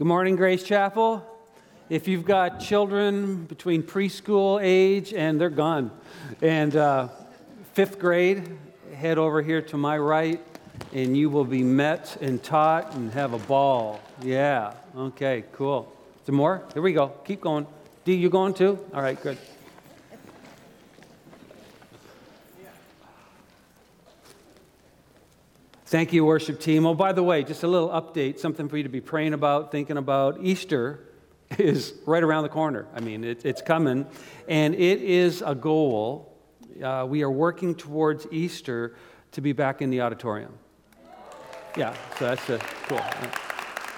Good morning, Grace Chapel. If you've got children between preschool age and they're gone, and uh, fifth grade, head over here to my right, and you will be met and taught and have a ball. Yeah, okay, cool. Some more? Here we go. Keep going. D, you going too? All right, good. Thank you, worship team. Oh, by the way, just a little update, something for you to be praying about, thinking about. Easter is right around the corner. I mean, it, it's coming, and it is a goal. Uh, we are working towards Easter to be back in the auditorium. Yeah, so that's uh, cool.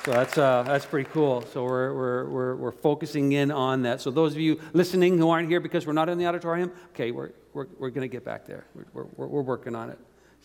So that's, uh, that's pretty cool. So we're, we're, we're, we're focusing in on that. So those of you listening who aren't here because we're not in the auditorium, okay, we're, we're, we're going to get back there. We're, we're, we're working on it.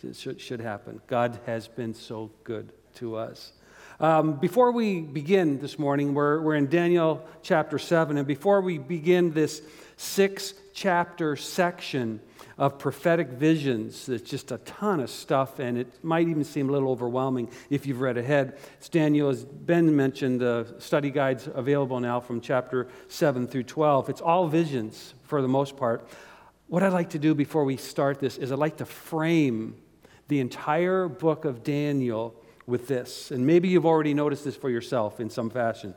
It should, should happen. God has been so good to us. Um, before we begin this morning, we're, we're in Daniel chapter 7. And before we begin this six chapter section of prophetic visions, there's just a ton of stuff, and it might even seem a little overwhelming if you've read ahead. It's Daniel, as Ben mentioned, the study guides available now from chapter 7 through 12. It's all visions for the most part. What I'd like to do before we start this is I'd like to frame the entire book of Daniel with this. And maybe you've already noticed this for yourself in some fashion.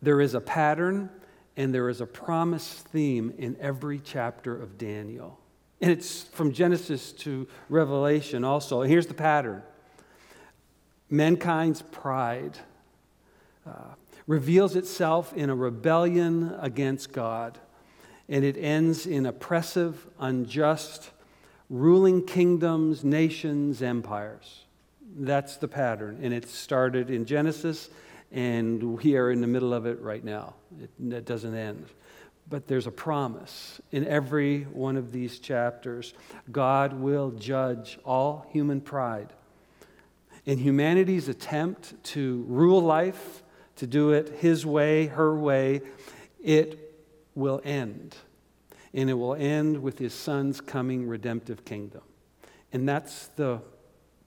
There is a pattern and there is a promise theme in every chapter of Daniel. And it's from Genesis to Revelation also. And here's the pattern mankind's pride uh, reveals itself in a rebellion against God, and it ends in oppressive, unjust, ruling kingdoms, nations, empires. That's the pattern. And it started in Genesis, and we are in the middle of it right now. It, it doesn't end. But there's a promise in every one of these chapters. God will judge all human pride. In humanity's attempt to rule life, to do it his way, her way, it will end and it will end with his son's coming redemptive kingdom. And that's the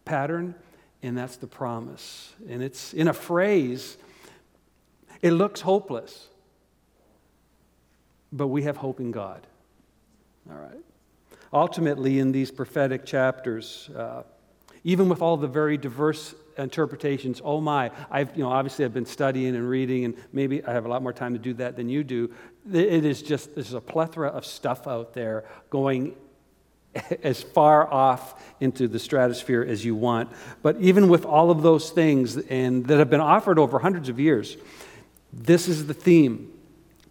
pattern, and that's the promise. And it's in a phrase, it looks hopeless, but we have hope in God. All right. Ultimately, in these prophetic chapters, uh, even with all the very diverse interpretations, oh my, I've, you know, obviously I've been studying and reading, and maybe I have a lot more time to do that than you do. It is just, there's a plethora of stuff out there going as far off into the stratosphere as you want. But even with all of those things and that have been offered over hundreds of years, this is the theme,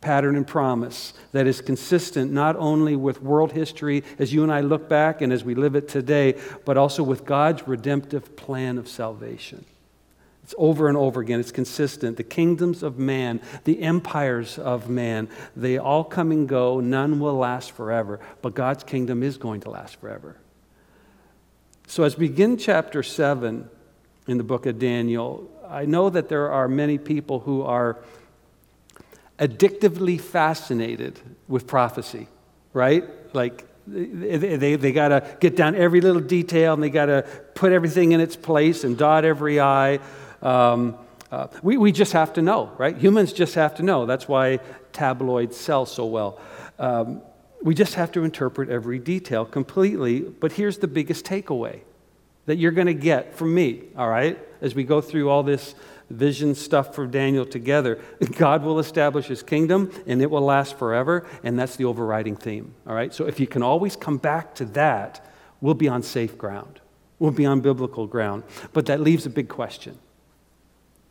pattern, and promise that is consistent not only with world history as you and I look back and as we live it today, but also with God's redemptive plan of salvation. It's over and over again. It's consistent. The kingdoms of man, the empires of man, they all come and go. None will last forever. But God's kingdom is going to last forever. So, as we begin chapter 7 in the book of Daniel, I know that there are many people who are addictively fascinated with prophecy, right? Like, they, they, they got to get down every little detail and they got to put everything in its place and dot every I. Um, uh, we, we just have to know, right? Humans just have to know. That's why tabloids sell so well. Um, we just have to interpret every detail completely. But here's the biggest takeaway that you're going to get from me, all right, as we go through all this vision stuff for Daniel together. God will establish his kingdom and it will last forever, and that's the overriding theme, all right? So if you can always come back to that, we'll be on safe ground. We'll be on biblical ground. But that leaves a big question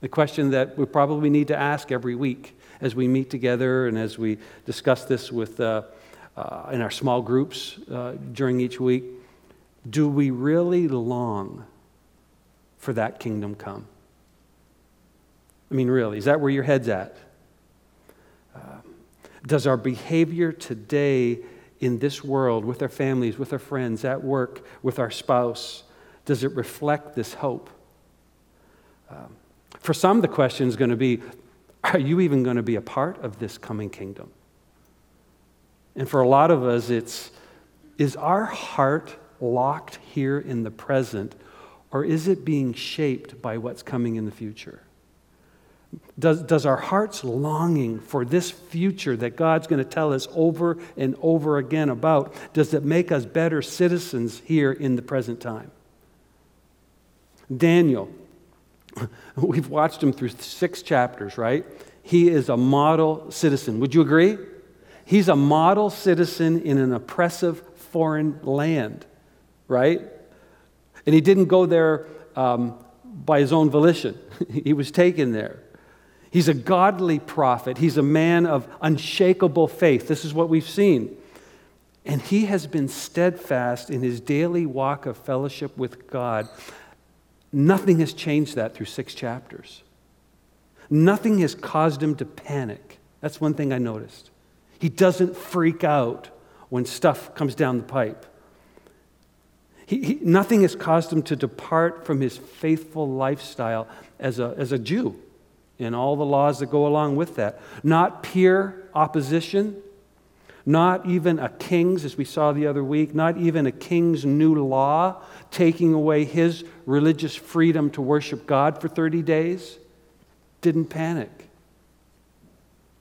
the question that we probably need to ask every week as we meet together and as we discuss this with, uh, uh, in our small groups uh, during each week do we really long for that kingdom come? I mean, really, is that where your head's at? Uh, does our behavior today in this world, with our families, with our friends, at work, with our spouse, does it reflect this hope? Um, for some, the question is going to be are you even going to be a part of this coming kingdom? And for a lot of us, it's is our heart locked here in the present, or is it being shaped by what's coming in the future? Does, does our hearts longing for this future that God's going to tell us over and over again about, does it make us better citizens here in the present time? Daniel, we've watched him through six chapters, right? He is a model citizen. Would you agree? He's a model citizen in an oppressive foreign land, right? And he didn't go there um, by his own volition, he was taken there. He's a godly prophet, he's a man of unshakable faith. This is what we've seen. And he has been steadfast in his daily walk of fellowship with God. Nothing has changed that through six chapters. Nothing has caused him to panic. That's one thing I noticed. He doesn't freak out when stuff comes down the pipe. He, he, nothing has caused him to depart from his faithful lifestyle as a, as a Jew and all the laws that go along with that. Not peer opposition, not even a king's, as we saw the other week, not even a king's new law taking away his religious freedom to worship God for 30 days. Didn't panic,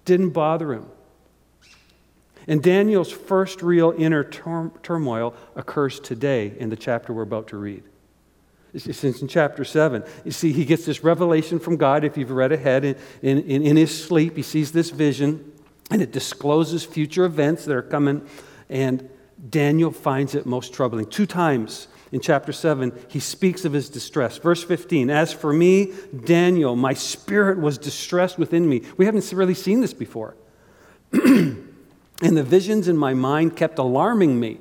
didn't bother him. And Daniel's first real inner turmoil occurs today in the chapter we're about to read. It's in chapter 7. You see, he gets this revelation from God. If you've read ahead, in, in, in his sleep, he sees this vision, and it discloses future events that are coming. And Daniel finds it most troubling. Two times in chapter 7, he speaks of his distress. Verse 15 As for me, Daniel, my spirit was distressed within me. We haven't really seen this before. And the visions in my mind kept alarming me.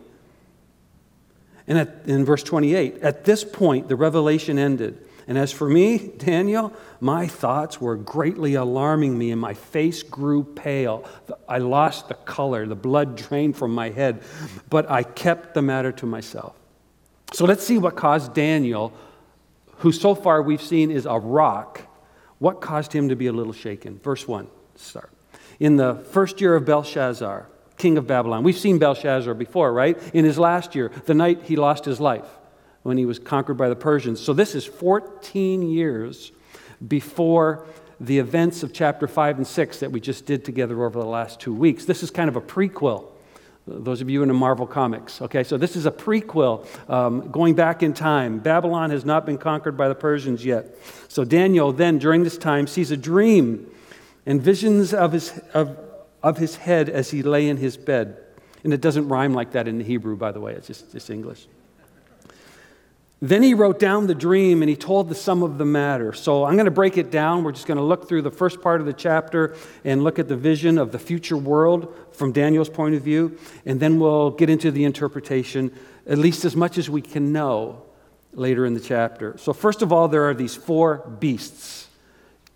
And at, in verse 28, at this point, the revelation ended. And as for me, Daniel, my thoughts were greatly alarming me, and my face grew pale. I lost the color, the blood drained from my head, but I kept the matter to myself. So let's see what caused Daniel, who so far we've seen is a rock, what caused him to be a little shaken. Verse 1, start. In the first year of Belshazzar, king of Babylon. We've seen Belshazzar before, right? In his last year, the night he lost his life when he was conquered by the Persians. So this is 14 years before the events of chapter 5 and 6 that we just did together over the last two weeks. This is kind of a prequel. Those of you into Marvel Comics, okay, so this is a prequel um, going back in time. Babylon has not been conquered by the Persians yet. So Daniel then, during this time, sees a dream and visions of, his, of, of his head as he lay in his bed. And it doesn't rhyme like that in the Hebrew, by the way, it's just, English. Then he wrote down the dream and he told the sum of the matter. So I'm going to break it down. We're just going to look through the first part of the chapter and look at the vision of the future world from Daniel's point of view. And then we'll get into the interpretation, at least as much as we can know later in the chapter. So, first of all, there are these four beasts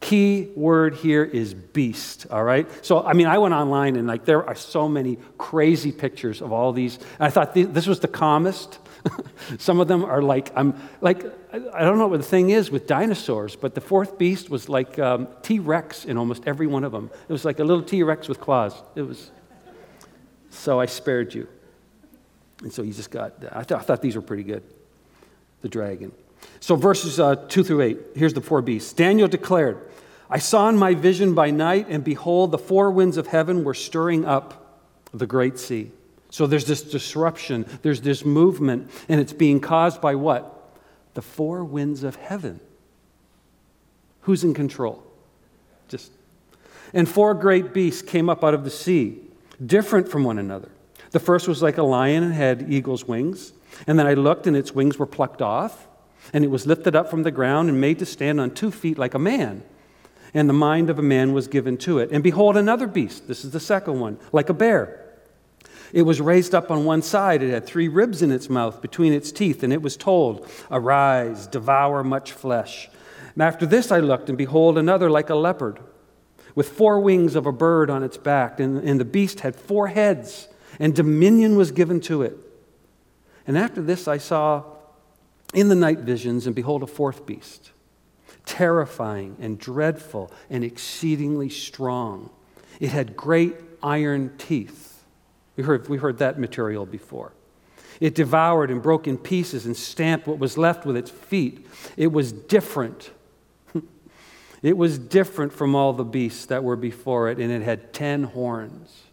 key word here is beast all right? So i mean i went online and like there are so many crazy pictures of all these. I thought this was the calmest. Some of them are like i'm like i don't know what the thing is with dinosaurs but the fourth beast was like um, t-rex in almost every one of them. It was like a little t-rex with claws. It was so i spared you. And so you just got i, th- I thought these were pretty good the dragon. So, verses uh, 2 through 8, here's the four beasts. Daniel declared, I saw in my vision by night, and behold, the four winds of heaven were stirring up the great sea. So there's this disruption, there's this movement, and it's being caused by what? The four winds of heaven. Who's in control? Just. And four great beasts came up out of the sea, different from one another. The first was like a lion and had eagle's wings. And then I looked, and its wings were plucked off, and it was lifted up from the ground and made to stand on two feet like a man and the mind of a man was given to it. And behold, another beast, this is the second one, like a bear. It was raised up on one side. It had three ribs in its mouth between its teeth, and it was told, Arise, devour much flesh. And after this I looked, and behold, another like a leopard, with four wings of a bird on its back. And, and the beast had four heads, and dominion was given to it. And after this I saw in the night visions, and behold, a fourth beast terrifying and dreadful and exceedingly strong. It had great iron teeth. We heard, we heard that material before. It devoured and broke in pieces and stamped what was left with its feet. It was different. It was different from all the beasts that were before it, and it had ten horns.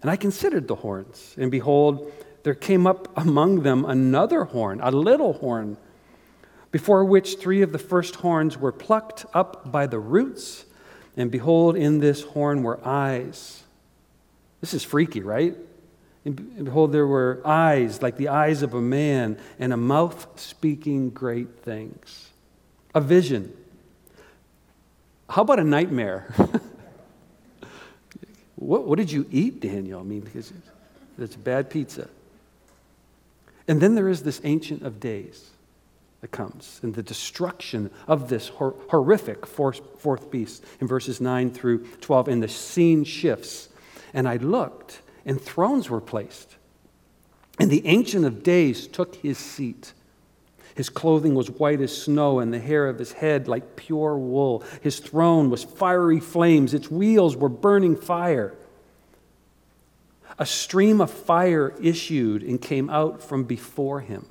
And I considered the horns, and behold, there came up among them another horn, a little horn, before which three of the first horns were plucked up by the roots. And behold, in this horn were eyes. This is freaky, right? And behold, there were eyes like the eyes of a man, and a mouth speaking great things. A vision. How about a nightmare? what, what, did you eat, Daniel? I mean, because it's bad pizza. And then there is this Ancient of Days that comes and the destruction of this hor- horrific fourth, fourth beast in verses 9 through 12. And the scene shifts. And I looked, and thrones were placed. And the Ancient of Days took his seat. His clothing was white as snow, and the hair of his head like pure wool. His throne was fiery flames, its wheels were burning fire. A stream of fire issued and came out from before him.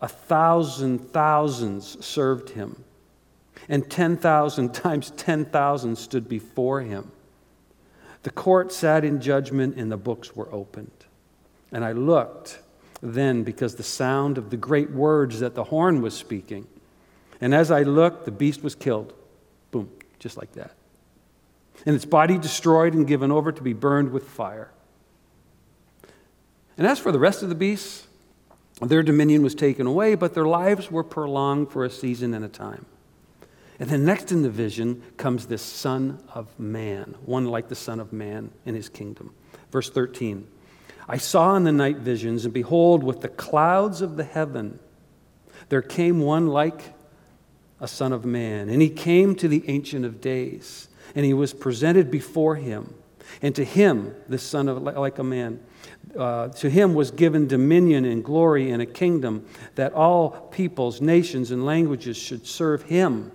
A thousand thousands served him, and 10,000 times 10,000 stood before him. The court sat in judgment, and the books were opened. And I looked then because the sound of the great words that the horn was speaking. And as I looked, the beast was killed. Boom, just like that. And its body destroyed and given over to be burned with fire. And as for the rest of the beasts, their dominion was taken away, but their lives were prolonged for a season and a time. And then next in the vision comes this Son of Man, one like the Son of Man in his kingdom. Verse 13 I saw in the night visions, and behold, with the clouds of the heaven, there came one like a Son of Man. And he came to the Ancient of Days, and he was presented before him. And to him, the Son of like a man, uh, to him was given dominion and glory and a kingdom that all peoples, nations, and languages should serve him.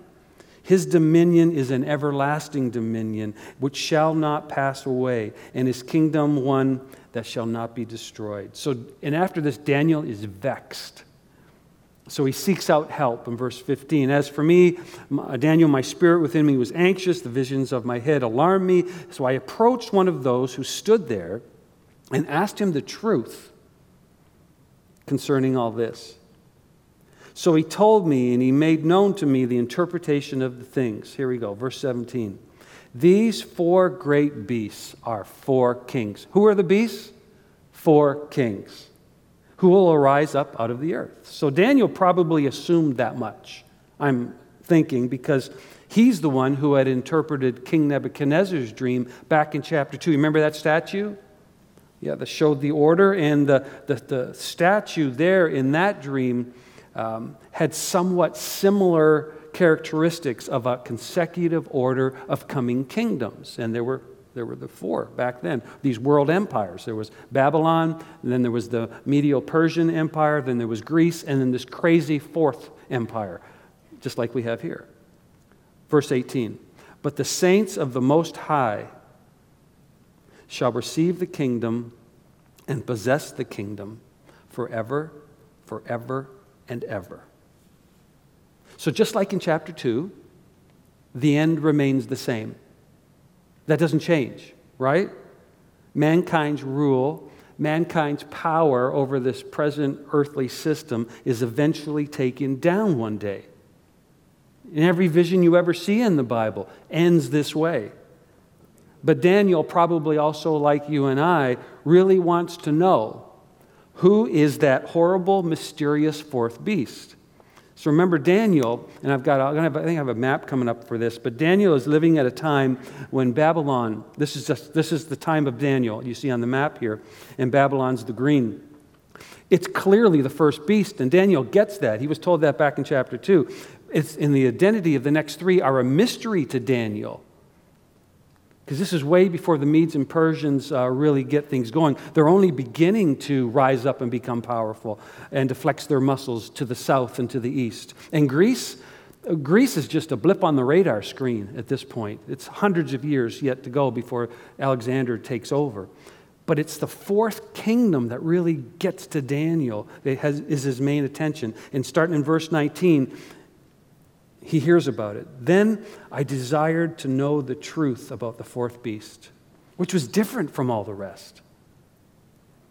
His dominion is an everlasting dominion which shall not pass away, and his kingdom one that shall not be destroyed. So, and after this, Daniel is vexed. So he seeks out help in verse 15. As for me, Daniel, my spirit within me was anxious. The visions of my head alarmed me. So I approached one of those who stood there and asked him the truth concerning all this. So he told me and he made known to me the interpretation of the things. Here we go, verse 17. These four great beasts are four kings. Who are the beasts? Four kings who will arise up out of the earth. So Daniel probably assumed that much, I'm thinking, because he's the one who had interpreted King Nebuchadnezzar's dream back in chapter 2. Remember that statue? Yeah, that showed the order, and the, the, the statue there in that dream um, had somewhat similar characteristics of a consecutive order of coming kingdoms. And there were, there were the four back then, these world empires. There was Babylon, then there was the Medo Persian Empire, then there was Greece, and then this crazy fourth empire, just like we have here. Verse 18 But the saints of the Most High shall receive the kingdom and possess the kingdom forever, forever, and ever. So, just like in chapter 2, the end remains the same. That doesn't change, right? Mankind's rule, mankind's power over this present earthly system is eventually taken down one day. And every vision you ever see in the Bible ends this way. But Daniel, probably also like you and I, really wants to know who is that horrible, mysterious fourth beast. So remember Daniel, and I've got, i have, I think I have a map coming up for this, but Daniel is living at a time when Babylon, this is, just, this is the time of Daniel, you see on the map here, and Babylon's the green. It's clearly the first beast, and Daniel gets that. He was told that back in chapter 2. It's in the identity of the next three are a mystery to Daniel because this is way before the Medes and Persians uh, really get things going. They're only beginning to rise up and become powerful and to flex their muscles to the south and to the east. And Greece, uh, Greece is just a blip on the radar screen at this point. It's hundreds of years yet to go before Alexander takes over. But it's the fourth kingdom that really gets to Daniel, that has, is his main attention. And starting in verse 19, he hears about it. Then I desired to know the truth about the fourth beast, which was different from all the rest.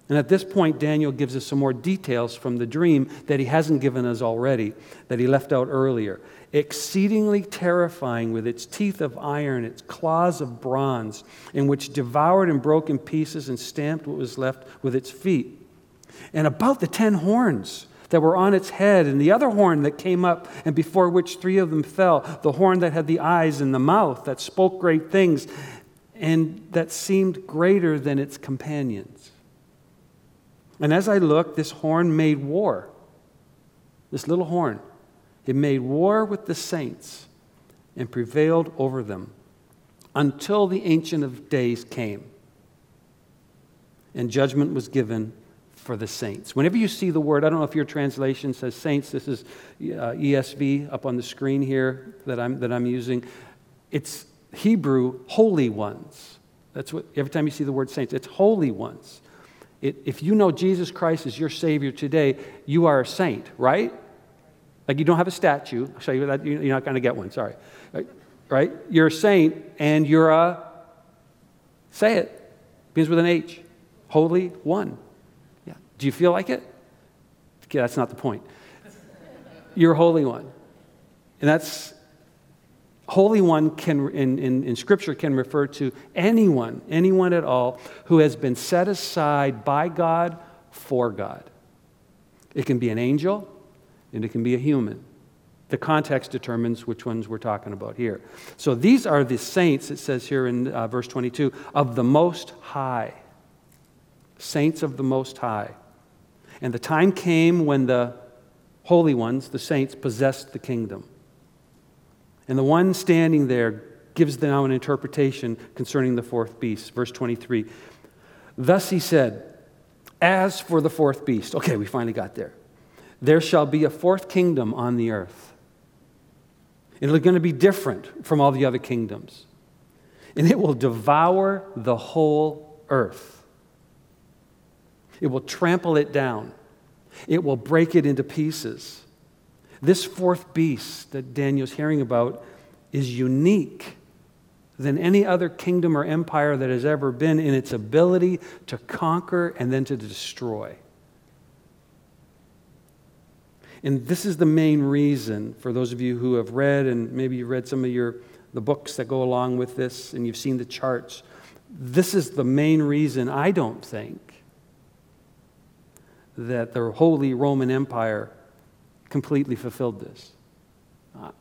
And at this point, Daniel gives us some more details from the dream that he hasn't given us already, that he left out earlier. Exceedingly terrifying, with its teeth of iron, its claws of bronze, in which devoured and broke in pieces and stamped what was left with its feet. And about the ten horns that were on its head, and the other horn that came up, and before which three of them fell, the horn that had the eyes and the mouth that spoke great things, and that seemed greater than its companions. And as I looked, this horn made war. This little horn. It made war with the saints and prevailed over them until the Ancient of Days came. And judgment was given for the saints. Whenever you see the word, I don't know if your translation says saints, this is uh, ESV up on the screen here that I'm, that I'm using. It's Hebrew, holy ones. That's what, every time you see the word saints, it's holy ones. It, if you know Jesus Christ is your Savior today, you are a saint, right? Like you don't have a statue. I'll show you that. You're not going to get one, sorry. Right? You're a saint and you're a, say it, begins with an H, holy one. Do you feel like it? Okay, that's not the point. You're holy one. And that's Holy One can, in, in, in, Scripture, can refer to anyone, anyone at all, who has been set aside by God for God. It can be an angel and it can be a human. The context determines which ones we're talking about here. So these are the saints, it says here in uh, verse 22, of the Most High. Saints of the Most High. And the time came when the holy ones, the saints, possessed the kingdom. And the one standing there gives now an interpretation concerning the fourth beast. Verse 23. Thus he said, As for the fourth beast, okay, we finally got there. There shall be a fourth kingdom on the earth. It's going to be different from all the other kingdoms. And it will devour the whole earth. It will trample it down, it will break it into pieces. This fourth beast that Daniel's hearing about is unique than any other kingdom or empire that has ever been in its ability to conquer and then to destroy. And this is the main reason for those of you who have read, and maybe you've read some of your, the books that go along with this, and you've seen the charts. This is the main reason, I don't think, that the Holy Roman Empire completely fulfilled this.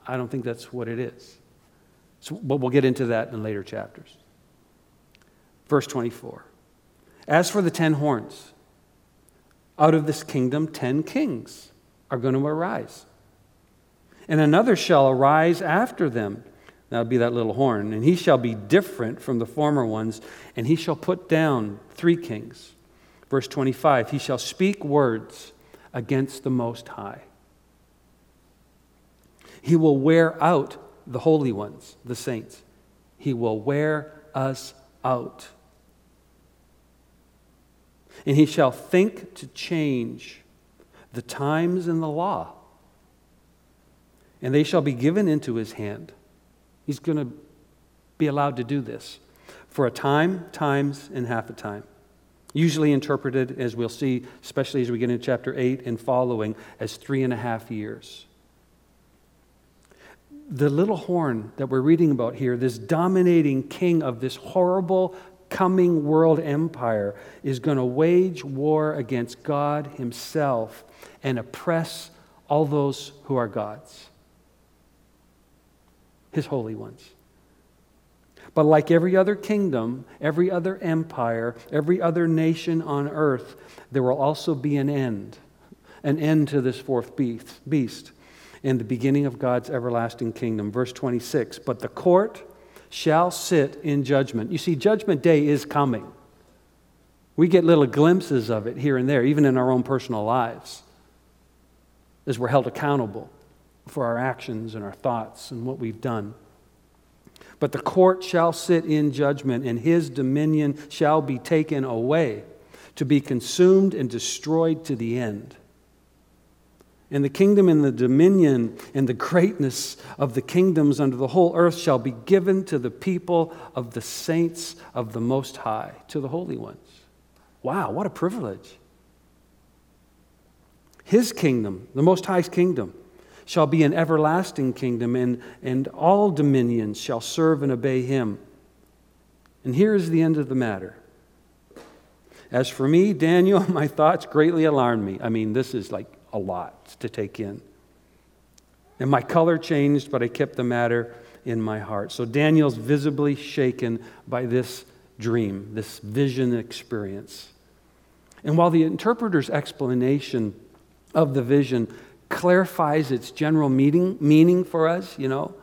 I don't think that's what it is. So, but we'll get into that in later chapters. Verse 24. As for the ten horns, out of this kingdom, ten kings are going to arise. And another shall arise after them. That'll be that little horn. And he shall be different from the former ones, and he shall put down three kings Verse 25 He shall speak words against the Most High. He will wear out the holy ones, the saints. He will wear us out. And he shall think to change the times and the law. And they shall be given into his hand. He's going to be allowed to do this for a time, times, and half a time usually interpreted, as we'll see, especially as we get into chapter 8 and following, as three and a half years. The little horn that we're reading about here, this dominating king of this horrible coming world empire, is going to wage war against God Himself and oppress all those who are God's, His holy ones. But like every other kingdom, every other empire, every other nation on earth, there will also be an end an end to this fourth beast and the beginning of God's everlasting kingdom. Verse 26 But the court shall sit in judgment. You see, judgment day is coming. We get little glimpses of it here and there, even in our own personal lives, as we're held accountable for our actions and our thoughts and what we've done. But the court shall sit in judgment, and his dominion shall be taken away, to be consumed and destroyed to the end. And the kingdom and the dominion and the greatness of the kingdoms under the whole earth shall be given to the people of the saints of the Most High, to the holy ones. Wow, what a privilege. His kingdom, the Most High's kingdom, shall be an everlasting kingdom, and, and all dominions shall serve and obey him. And here is the end of the matter. As for me, Daniel, my thoughts greatly alarmed me. I mean, this is like a lot to take in. And my color changed, but I kept the matter in my heart. So Daniel's visibly shaken by this dream, this vision experience. And while the interpreter's explanation of the vision clarifies its general meaning, meaning for us, you know,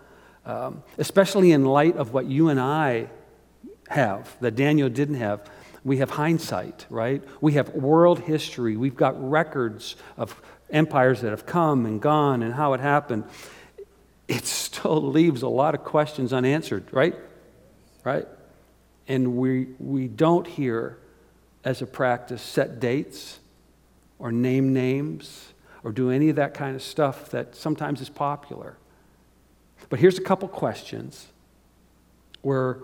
um, especially in light of what you and I have that Daniel didn't have, we have hindsight, right? We have world history. We've got records of empires that have come and gone and how it happened. It still leaves a lot of questions unanswered, right? Right? And we, we don't hear, as a practice, set dates or name names or do any of that kind of stuff that sometimes is popular. But here's a couple questions where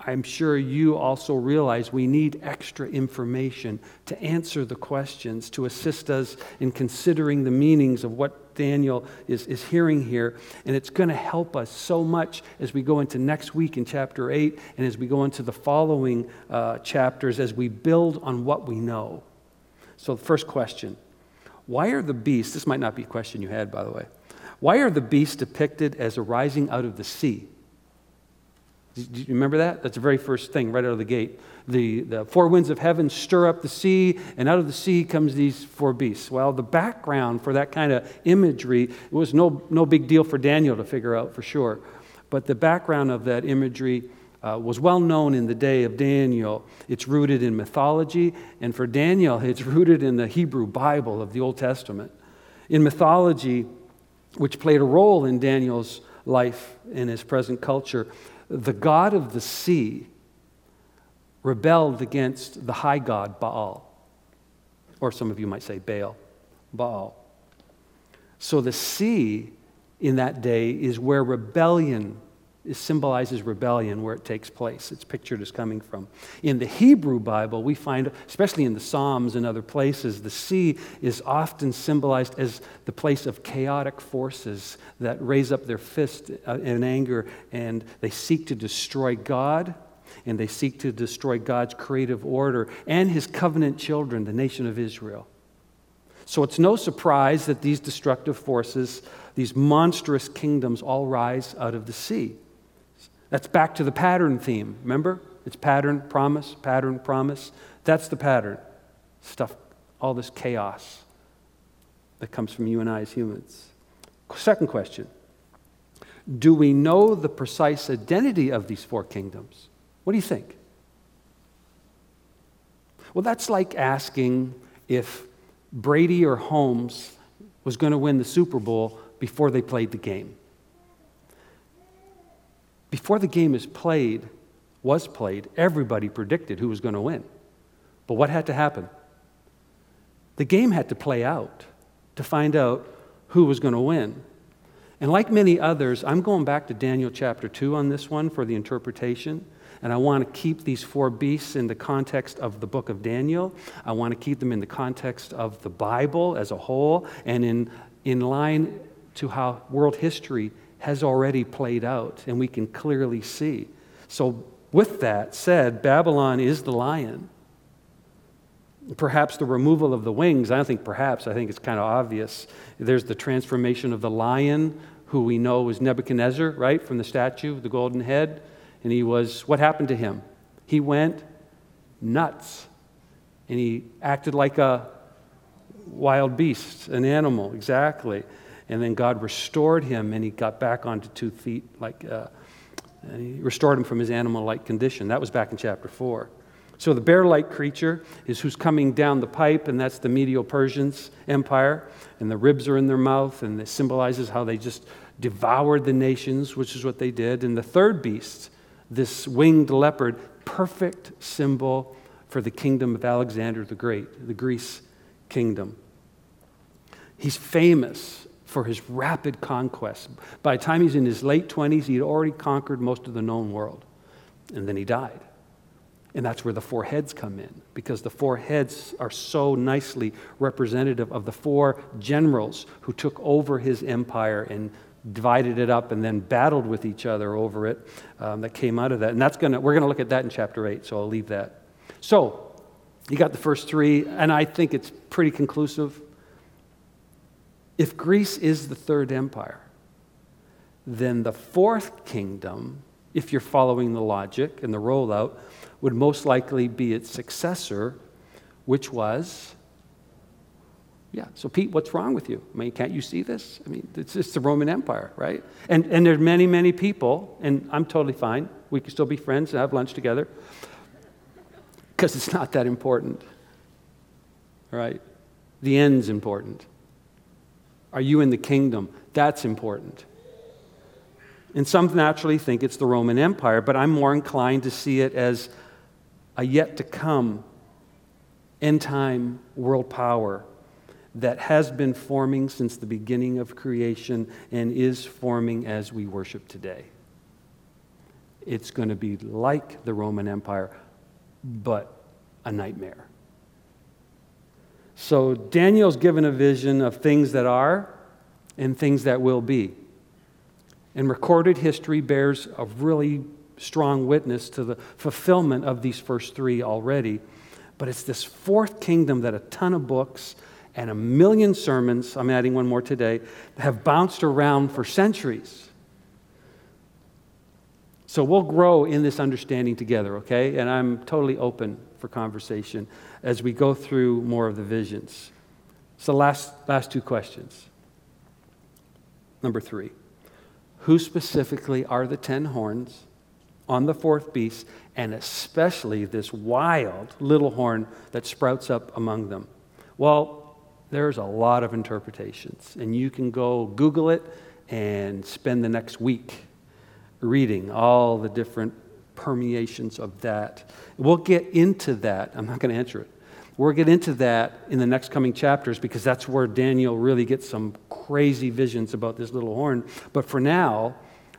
I'm sure you also realize we need extra information to answer the questions, to assist us in considering the meanings of what Daniel is, is hearing here. And it's going to help us so much as we go into next week in chapter 8 and as we go into the following uh, chapters as we build on what we know. So, the first question why are the beasts, this might not be a question you had, by the way, why are the beasts depicted as arising out of the sea? Do you remember that? That's the very first thing right out of the gate. The, the four winds of heaven stir up the sea, and out of the sea comes these four beasts. Well, the background for that kind of imagery it was no, no big deal for Daniel to figure out for sure. But the background of that imagery uh, was well known in the day of Daniel. It's rooted in mythology, and for Daniel, it's rooted in the Hebrew Bible of the Old Testament. In mythology, which played a role in Daniel's life in his present culture, the god of the sea rebelled against the high god Baal. Or some of you might say Baal. Baal. So the sea in that day is where rebellion symbolizes rebellion where it takes place. It's pictured as coming from. In the Hebrew Bible, we find, especially in the Psalms and other places, the sea is often symbolized as the place of chaotic forces that raise up their fist uh, in anger and they seek to destroy God and they seek to destroy God's creative order and his covenant children, the nation of Israel. So it's no surprise that these destructive forces, these monstrous kingdoms, all rise out of the sea. That's back to the pattern theme. Remember? It's pattern, promise, pattern, promise. That's the pattern. Stuff, all this chaos that comes from you and I as humans. Second question Do we know the precise identity of these four kingdoms? What do you think? Well, that's like asking if Brady or Mahomes was going to win the Super Bowl before they played the game before the game is played, was played, everybody predicted who was going to win. But what had to happen? The game had to play out to find out who was going to win. And like many others, I'm going back to Daniel chapter 2 on this one for the interpretation. And I want to keep these four beasts in the context of the book of Daniel. I want to keep them in the context of the Bible as a whole and in, in line to how world history has already played out, and we can clearly see. So, with that said, Babylon is the lion. Perhaps the removal of the wings, I don't think perhaps, I think it's kind of obvious. There's the transformation of the lion, who we know was Nebuchadnezzar, right, from the statue, the golden head. And he was, what happened to him? He went nuts. And he acted like a wild beast, an animal, exactly. And then God restored him and he got back onto two feet, like, uh, and he restored him from his animal like condition. That was back in chapter 4. So the bear like creature is who's coming down the pipe, and that's the Medo Persians Empire. And the ribs are in their mouth, and it symbolizes how they just devoured the nations, which is what they did. And the third beast, this winged leopard, perfect symbol for the kingdom of Alexander the Great, the Greece kingdom. He's famous for his rapid conquest. By the time he's in his late 20s, he had already conquered most of the known world. And then he died. And that's where the four heads come in, because the four heads are so nicely representative of the four generals who took over his empire and divided it up and then battled with each other over it um, that came out of that. And that's gonna, we're going to look at that in chapter 8, so I'll leave that. So, you got the first three, and I think it's pretty conclusive. If Greece is the third empire, then the fourth kingdom, if you're following the logic and the rollout, would most likely be its successor, which was. Yeah, so Pete, what's wrong with you? I mean, can't you see this? I mean, it's the Roman Empire, right? And, and there's many, many people, and I'm totally fine. We can still be friends and have lunch together because it's not that important, right? The end's important. Are you in the kingdom? That's important. And some naturally think it's the Roman Empire, but I'm more inclined to see it as a yet to come end time world power that has been forming since the beginning of creation and is forming as we worship today. It's going to be like the Roman Empire, but a nightmare. So Daniel's given a vision of things that are and things that will be. And recorded history bears a really strong witness to the fulfillment of these first three already. But it's this fourth kingdom that a ton of books and a million sermons, I'm adding one more today, have bounced around for centuries. So we'll grow in this understanding together, okay? And I'm totally open for conversation as we go through more of the visions. So, last, last two questions. Number three Who specifically are the ten horns? on the fourth beast, and especially this wild little horn that sprouts up among them? Well, there's a lot of interpretations, and you can go Google it and spend the next week reading all the different permeations of that. We'll get into that. I'm not going to answer it. We'll get into that in the next coming chapters because that's where Daniel really gets some crazy visions about this little horn. But for now,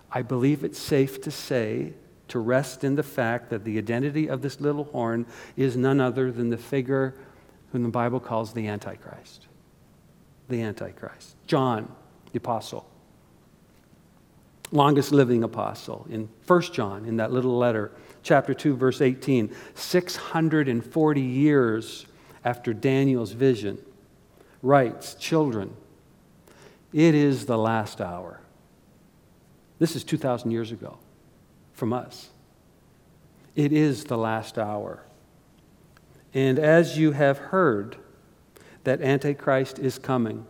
I believe it's safe to say to rest in the fact that the identity of this little horn is none other than the figure whom the Bible calls the Antichrist. The Antichrist. John, the Apostle. Longest living apostle in 1 John, in that little letter, chapter 2, verse 18. 640 years after Daniel's vision, writes, Children, it is the last hour. This is 2,000 years ago from us. It is the last hour. And as you have heard that Antichrist is coming,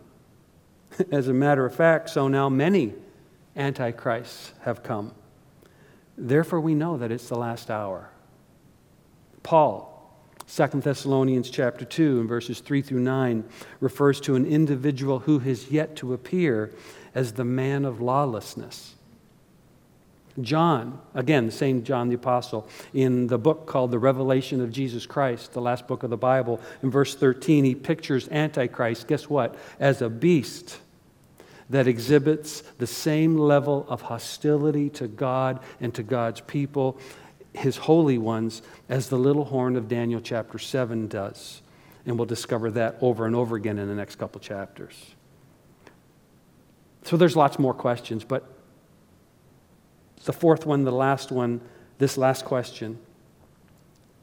as a matter of fact, so now many Antichrists have come. Therefore, we know that it's the last hour. Paul, 2 Thessalonians chapter 2 and verses 3 through 9 refers to an individual who has yet to appear as the man of lawlessness John, again, the same John the Apostle, in the book called The Revelation of Jesus Christ, the last book of the Bible, in verse 13, he pictures Antichrist, guess what? As a beast that exhibits the same level of hostility to God and to God's people, his holy ones, as the little horn of Daniel chapter 7 does. And we'll discover that over and over again in the next couple chapters. So there's lots more questions, but the fourth one, the last one, this last question.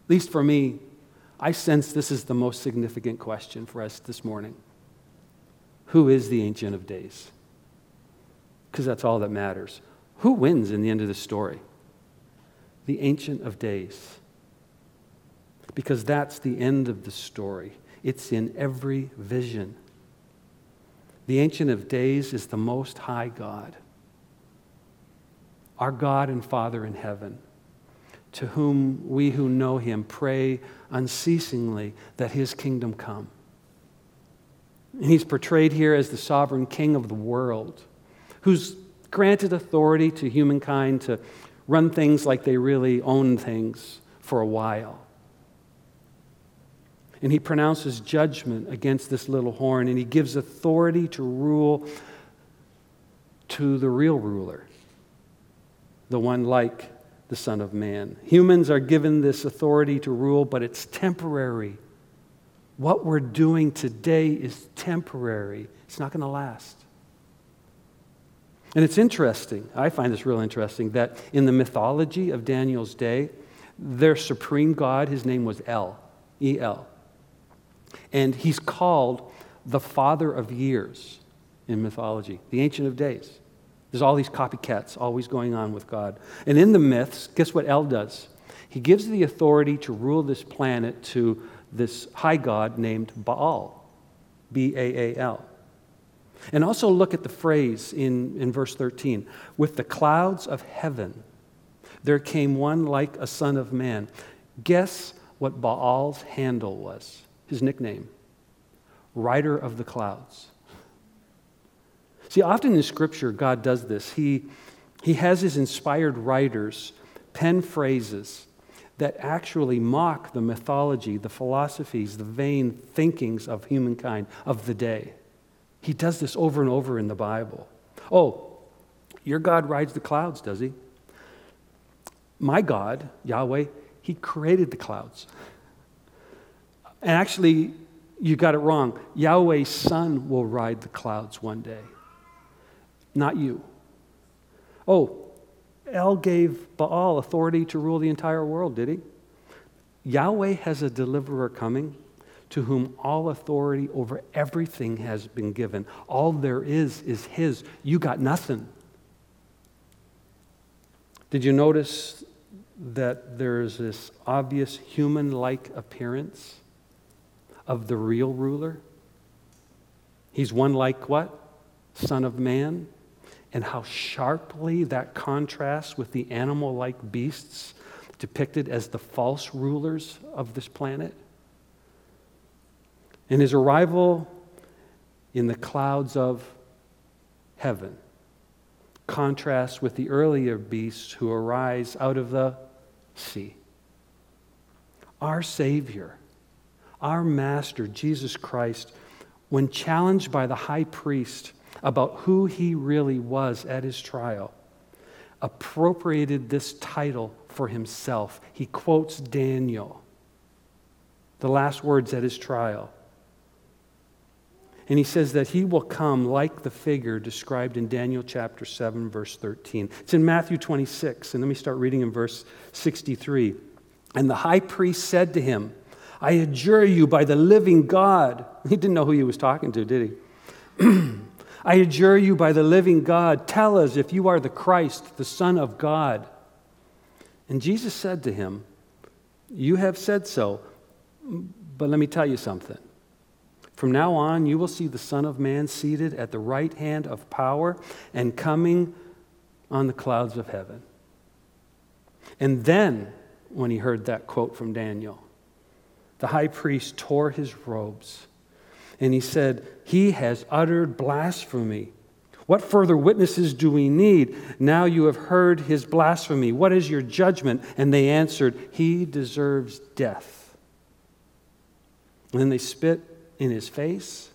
At least for me, I sense this is the most significant question for us this morning. Who is the Ancient of Days? Because that's all that matters. Who wins in the end of the story? The Ancient of Days. Because that's the end of the story. It's in every vision. The Ancient of Days is the Most High God our God and Father in heaven, to whom we who know him pray unceasingly that his kingdom come. And he's portrayed here as the sovereign king of the world, who's granted authority to humankind to run things like they really own things for a while. and he pronounces judgment against this little horn, and he gives authority to rule to the real ruler, the one like the Son of Man. Humans are given this authority to rule, but it's temporary. What we're doing today is temporary, it's not going to last. And it's interesting, I find this real interesting, that in the mythology of Daniel's day, their supreme God, his name was El, E L. And he's called the father of years in mythology, the Ancient of Days. There's all these copycats always going on with God. And in the myths, guess what El does? He gives the authority to rule this planet to this high god named Baal, B A A L. And also look at the phrase in, in verse 13 with the clouds of heaven, there came one like a son of man. Guess what Baal's handle was? his nickname Rider of the Clouds. See, often in Scripture, God does this. He, he has his inspired writers pen phrases that actually mock the mythology, the philosophies, the vain thinkings of humankind of the day. He does this over and over in the Bible. Oh, your God rides the clouds, does he? My God, Yahweh, he created the clouds. And actually, you got it wrong. Yahweh's son will ride the clouds one day, not you. Oh, El gave Baal authority to rule the entire world, did he? Yahweh has a deliverer coming to whom all authority over everything has been given. All there is is his. You got nothing. Did you notice that there's this obvious human like appearance? of the real ruler. He's one like what? Son of man. And how sharply that contrasts with the animal like beasts depicted as the false rulers of this planet. And his arrival in the clouds of heaven contrasts with the earlier beasts who arise out of the sea. Our Savior our Master, Jesus Christ, when challenged by the high priest about who he really was at his trial, appropriated this title for himself. He quotes Daniel, the last words at his trial. And he says that he will come like the figure described in Daniel chapter 7, verse 13. It's in Matthew 26, and let me start reading in verse 63. And the high priest said to him, I adjure you by the living God. He didn't know who he was talking to, did he? I adjure you by the living God, tell us if you are the Christ, the Son of God. And Jesus said to him, You have said so, but let me tell you something. From now on, you will see the Son of Man seated at the right hand of power and coming on the clouds of heaven. And then, when he heard that quote from Daniel, the high priest tore his robes and he said, He has uttered blasphemy. What further witnesses do we need? Now you have heard his blasphemy. What is your judgment? And they answered, He deserves death. And then they spit in his face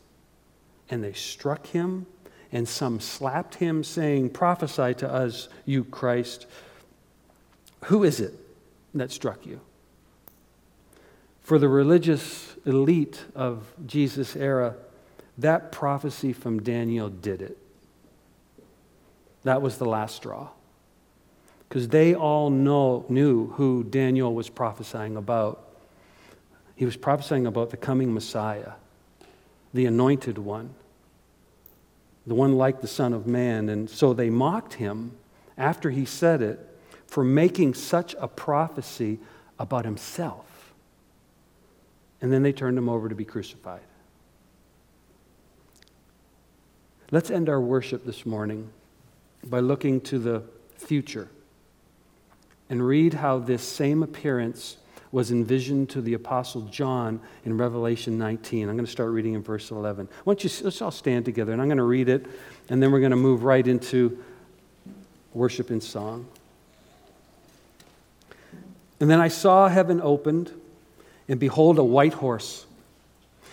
and they struck him, and some slapped him, saying, Prophesy to us, you Christ. Who is it that struck you? For the religious elite of Jesus' era, that prophecy from Daniel did it. That was the last straw. Because they all know, knew who Daniel was prophesying about. He was prophesying about the coming Messiah, the anointed one, the one like the Son of Man. And so they mocked him after he said it for making such a prophecy about himself. And then they turned him over to be crucified. Let's end our worship this morning by looking to the future and read how this same appearance was envisioned to the Apostle John in Revelation 19. I'm going to start reading in verse 11. Why don't you, let's all stand together, and I'm going to read it, and then we're going to move right into worship and song. And then I saw heaven opened and behold, a white horse.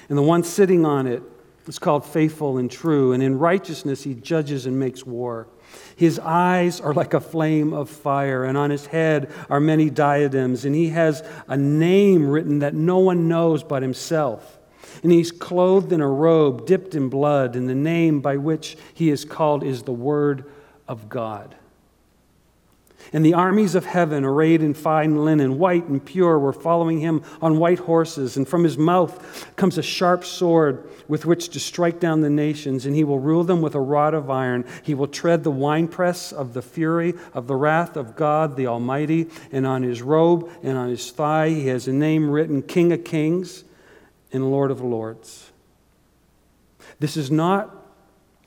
And the one sitting on it is called faithful and true, and in righteousness he judges and makes war. His eyes are like a flame of fire, and on his head are many diadems, and he has a name written that no one knows but himself. And he's clothed in a robe dipped in blood, and the name by which he is called is the Word of God. And the armies of heaven, arrayed in fine linen, white and pure, were following him on white horses. And from his mouth comes a sharp sword with which to strike down the nations, and he will rule them with a rod of iron. He will tread the winepress of the fury of the wrath of God the Almighty. And on his robe and on his thigh he has a name written King of Kings and Lord of Lords. This is not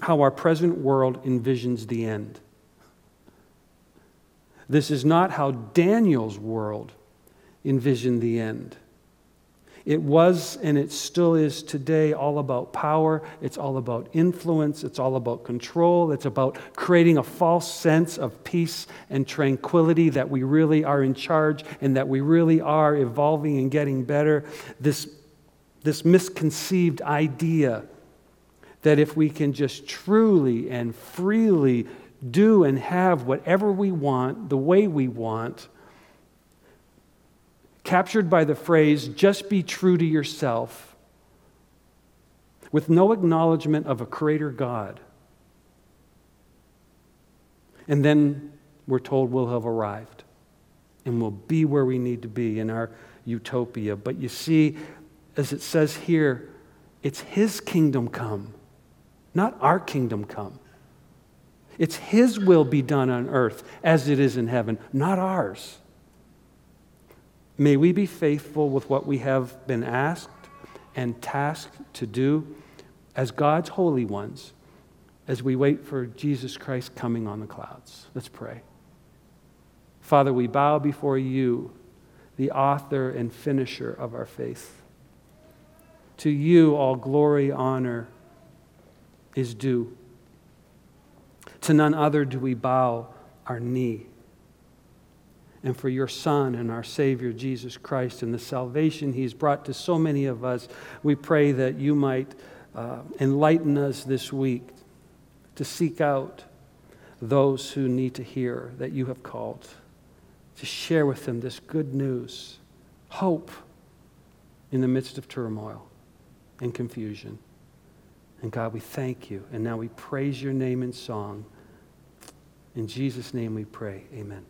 how our present world envisions the end. This is not how Daniel's world envisioned the end. It was and it still is today all about power. It's all about influence. It's all about control. It's about creating a false sense of peace and tranquility that we really are in charge and that we really are evolving and getting better. This, this misconceived idea that if we can just truly and freely do and have whatever we want, the way we want, captured by the phrase, just be true to yourself, with no acknowledgement of a creator God. And then we're told we'll have arrived and we'll be where we need to be in our utopia. But you see, as it says here, it's His kingdom come, not our kingdom come. It's His will be done on earth as it is in heaven, not ours. May we be faithful with what we have been asked and tasked to do as God's holy ones as we wait for Jesus Christ coming on the clouds. Let's pray. Father, we bow before you, the author and finisher of our faith. To you, all glory, honor is due. To none other do we bow our knee. And for your Son and our Savior, Jesus Christ, and the salvation He's brought to so many of us, we pray that you might uh, enlighten us this week to seek out those who need to hear that you have called, to share with them this good news, hope in the midst of turmoil and confusion. And God, we thank you. And now we praise your name in song. In Jesus' name we pray. Amen.